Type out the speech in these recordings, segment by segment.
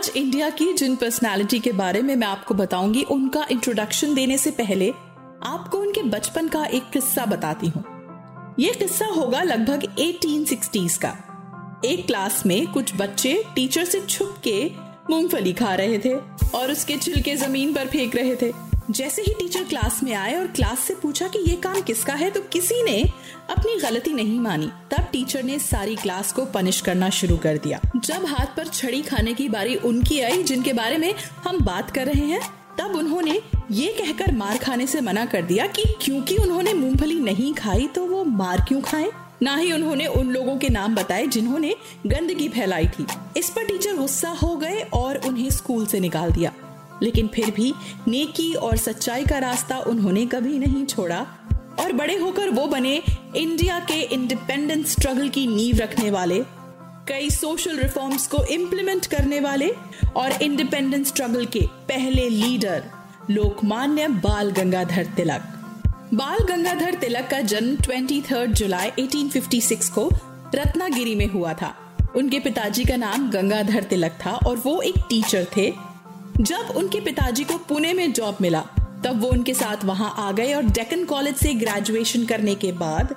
आज इंडिया की जिन पर्सनालिटी के बारे में मैं आपको बताऊँगी, उनका इंट्रोडक्शन देने से पहले आपको उनके बचपन का एक किस्सा बताती हूँ। ये किस्सा होगा लगभग 1860s का। एक क्लास में कुछ बच्चे टीचर से छुप के मूंगफली खा रहे थे और उसके छिलके ज़मीन पर फेंक रहे थे। जैसे ही टीचर क्लास में आए और क्लास से पूछा कि ये काम किसका है तो किसी ने अपनी गलती नहीं मानी। तब टीचर ने सारी क्लास को पनिश करना शुरू कर दिया। जब हाथ पर छड़ी खाने की बारी उनकी आई, जिनके बारे में हम बात कर रहे हैं, तब उन्होंने ये कहकर मार खाने से मना कर दिया कि क्योंकि उन्होंने मूंगफली नहीं खाई तो वो मार क्यों खाए? ना ही उन्होंने उन लोगों के नाम बताए जिन्होंने गंदगी फैलाई थी। इस पर टीचर गुस्सा हो गए और उन्हें स्कूल से निकाल दिया। लेकिन फिर भी नेकी और सच्चाई का रास्ता उन्होंने कभी नहीं छोड़ा। और बड़े होकर वो बने इंडिया के इंडिपेंडेंस स्ट्रगल की नींव रखने वाले, कई सोशल रिफॉर्म्स को इम्प्लीमेंट करने वाले और इंडिपेंडेंस स्ट्रगल के पहले लीडर लोकमान्य बाल गंगाधर तिलक। बाल गंगाधर तिलक का जन्म 23 जुलाई 1856 को रत्नागिरी में हुआ था। उनके पिताजी का नाम गंगाधर तिलक था और वो एक टीचर थे। जब उनके पिताजी को पुणे में जॉब मिला, तब वो उनके साथ वहाँ आ गए और डेकन कॉलेज से ग्रेजुएशन करने के बाद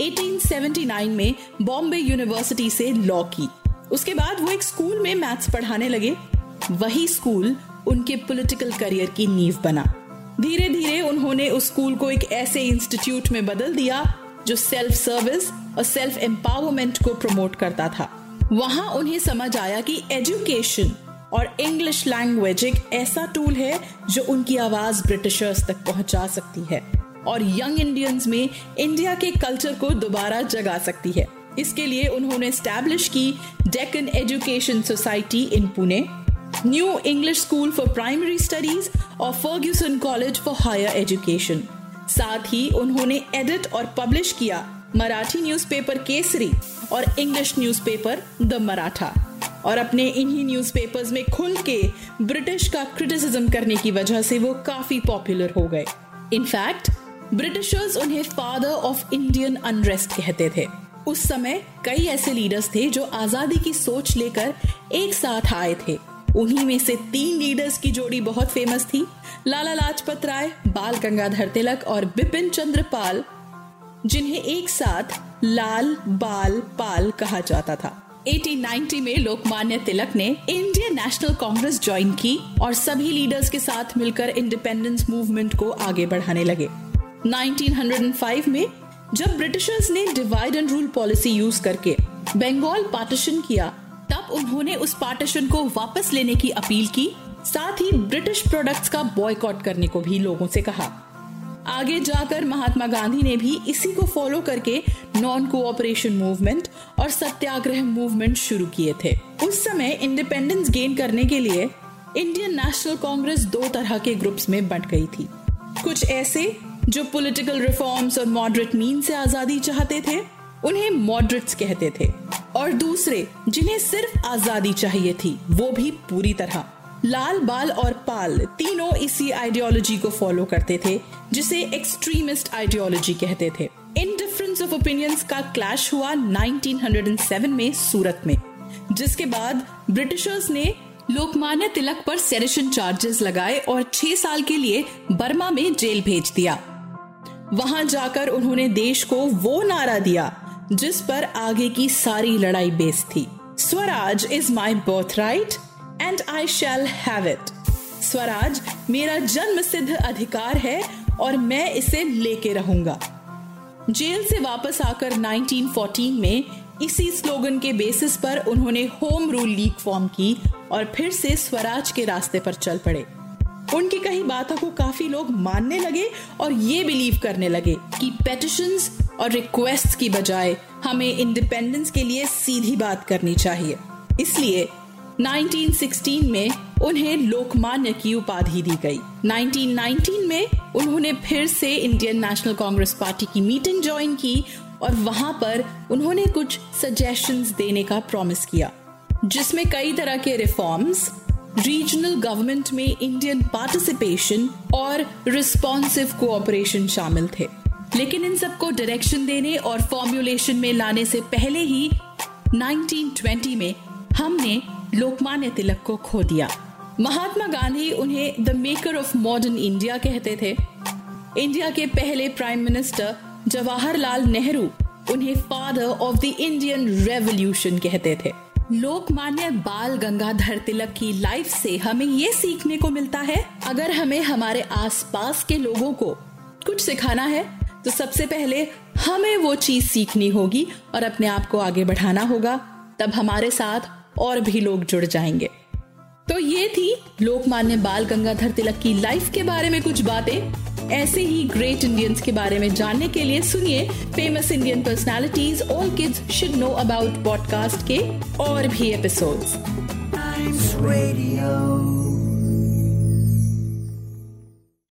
1879 में बॉम्बे यूनिवर्सिटी से लॉ की। उसके बाद वो एक स्कूल में मैथ्स पढ़ाने लगे। वही स्कूल उनके पॉलिटिकल करियर की नींव बना। धीरे धीरे उन्होंने उस स्कूल को एक ऐसे इंस्टीट्यूट में बदल दिया, जो सेल्फ सर्विस और सेल्फ एम्पावरमेंट को प्रमोट करता था। वहाँ उन्हें समझ आया कि एजुकेशन और इंग्लिश लैंग्वेज एक ऐसा टूल है जो उनकी आवाज़ ब्रिटिशर्स तक पहुँचा सकती है। और यंग इंडियंस में इंडिया के कल्चर को दोबारा जगा सकती है। इसके लिए उन्होंने स्टैब्लिश की Deccan education society in Pune new English school for primary studies और Fergusson college for higher education साथ ही उन्होंने एडिट और पब्लिश किया मराठी न्यूज़पेपर केसरी और इंग्लिश न्यूज़पेपर द मराठा और अपने इन्हीं न्यूज़पेपर्स में खुल के ब्रिटिश का क्रिटिसिज्म करने की वजह से वो काफ़ी पॉपुलर हो गए। इनफैक्ट ब्रिटिशर्स उन्हें फादर ऑफ़ इंडियन अनरेस्ट कहते थे। उस समय कई ऐसे लीडर्स थे जो आज़ादी की सोच लेकर एक साथ आए थे। उन्हीं में से तीन लीडर्स की जोड़ी बहुत फ़ेमस थी। लाला लाजपत राय, बाल गंगाधर तिलक और बिपिन चंद्र पाल, जिन्हें एक साथ लाल बाल पाल कहा जाता था। 1890 में लोकमान्य तिलक ने इंडियन नेशनल कांग्रेस ज्वाइन की और सभी लीडर्स के साथ मिलकर इंडिपेंडेंस मूवमेंट को आगे बढ़ाने लगे। 1905 में जब ब्रिटिशर्स ने divide and rule policy use करके बंगाल पार्टीशन किया, तब उन्होंने उस पार्टीशन को वापस लेने की अपील की, साथ ही ब्रिटिश प्रोडक्ट्स का बॉयकॉट करने को भी लोगों से कहा। आगे जाकर महात्मा गांधी ने भी इसी को फॉलो करके नॉन कोऑपरेशन मूवमेंट और सत्याग्रह मूवमेंट शुरू किए थे। उस समय इंडिपेंडेंस गेन करने के लिए इंडियन नेशनल कांग्रेस दो तरह के ग्रुप्स में बंट गई थी। कुछ ऐसे जो पॉलिटिकल रिफॉर्म्स और मॉडरेट मीन से आज़ादी चाहते थे, उन्हें मॉडरेट्स कहते थे। और दूसरे जिन्हें सिर्फ़ आज़ादी चाहिए थी, वो भी पूरी तरह। लाल बाल और पाल तीनों इसी आइडियोलॉजी को फॉलो करते थे, जिसे एक्सट्रीमिस्ट आइडियोलॉजी कहते थे। इन डिफरेंस ऑफ़ ओपिनियंस का क्लैश हुआ 1907 में सूरत में, जिसके बाद ब्रिटिशर्स ने लोकमान्य तिलक पर सेरेशन चार्जेस लगाए और छह साल के लिए बर्मा में जेल भेज दिया। वहाँ जाकर उन्होंने देश को वो नारा दिया, जिस पर आगे की सारी लड़ाई बेस थी। Swaraj is my birthright and I shall have it Swaraj मेरा जन्म सिद्ध अधिकार है और मैं इसे लेके रहूँगा। जेल से वापस आकर 1914 में इसी स्लोगन के बेसिस पर उन्होंने होम रूल लीग फॉर्म की और फिर से स्वराज के रास्ते पर चल पड़े। उनकी कही बातों को काफ़ी लोग मानने लगे और ये बिलीव करने लगे कि पेटिशंस और रिक्वेस्ट की बजाय हमें इंडिपेंडेंस के लिए सीधी बात करनी चाहिए। इसलिए 1916 में उन्हें लोकमान्य की उपाधि दी गई। 1919 में उन्होंने फिर से इंडियन नेशनल कांग्रेस पार्टी की मीटिंग ज्वाइन की और वहाँ पर उन्होंने कुछ सजेशंस देने का प्रॉमिस किया, जिसमें कई तरह के रिफॉर्म्स रीजनल गवर्नमेंट में इंडियन पार्टिसिपेशन और रिस्पॉन्सिव कोऑपरेशन शामिल थे। लेकिन इन सबको डायरेक्शन देने और फॉर्मुलेशन में लाने से पहले ही 1920 में हमने लोकमान्य तिलक को खो दिया। महात्मा गांधी उन्हें the maker of modern India कहते थे। इंडिया के पहले प्राइम मिनिस्टर जवाहरलाल नेहरू उन्हें father of the Indian revolution कहते थे। लोकमान्य बाल गंगाधर तिलक की लाइफ से हमें ये सीखने को मिलता है, अगर हमें हमारे आसपास के लोगों को कुछ सिखाना है तो सबसे पहले हमें वो चीज़ सीखनी होगी और अपने आप को आगे बढ़ाना होगा। तब हमारे साथ और भी लोग जुड़ जाएँगे। तो ये थी लोकमान्य बाल गंगाधर तिलक की लाइफ के बारे में कुछ बातें। ऐसे ही ग्रेट इंडियंस के बारे में जानने के लिए सुनिए famous Indian personalities all kids should know about podcast के और भी एपिसोड्स.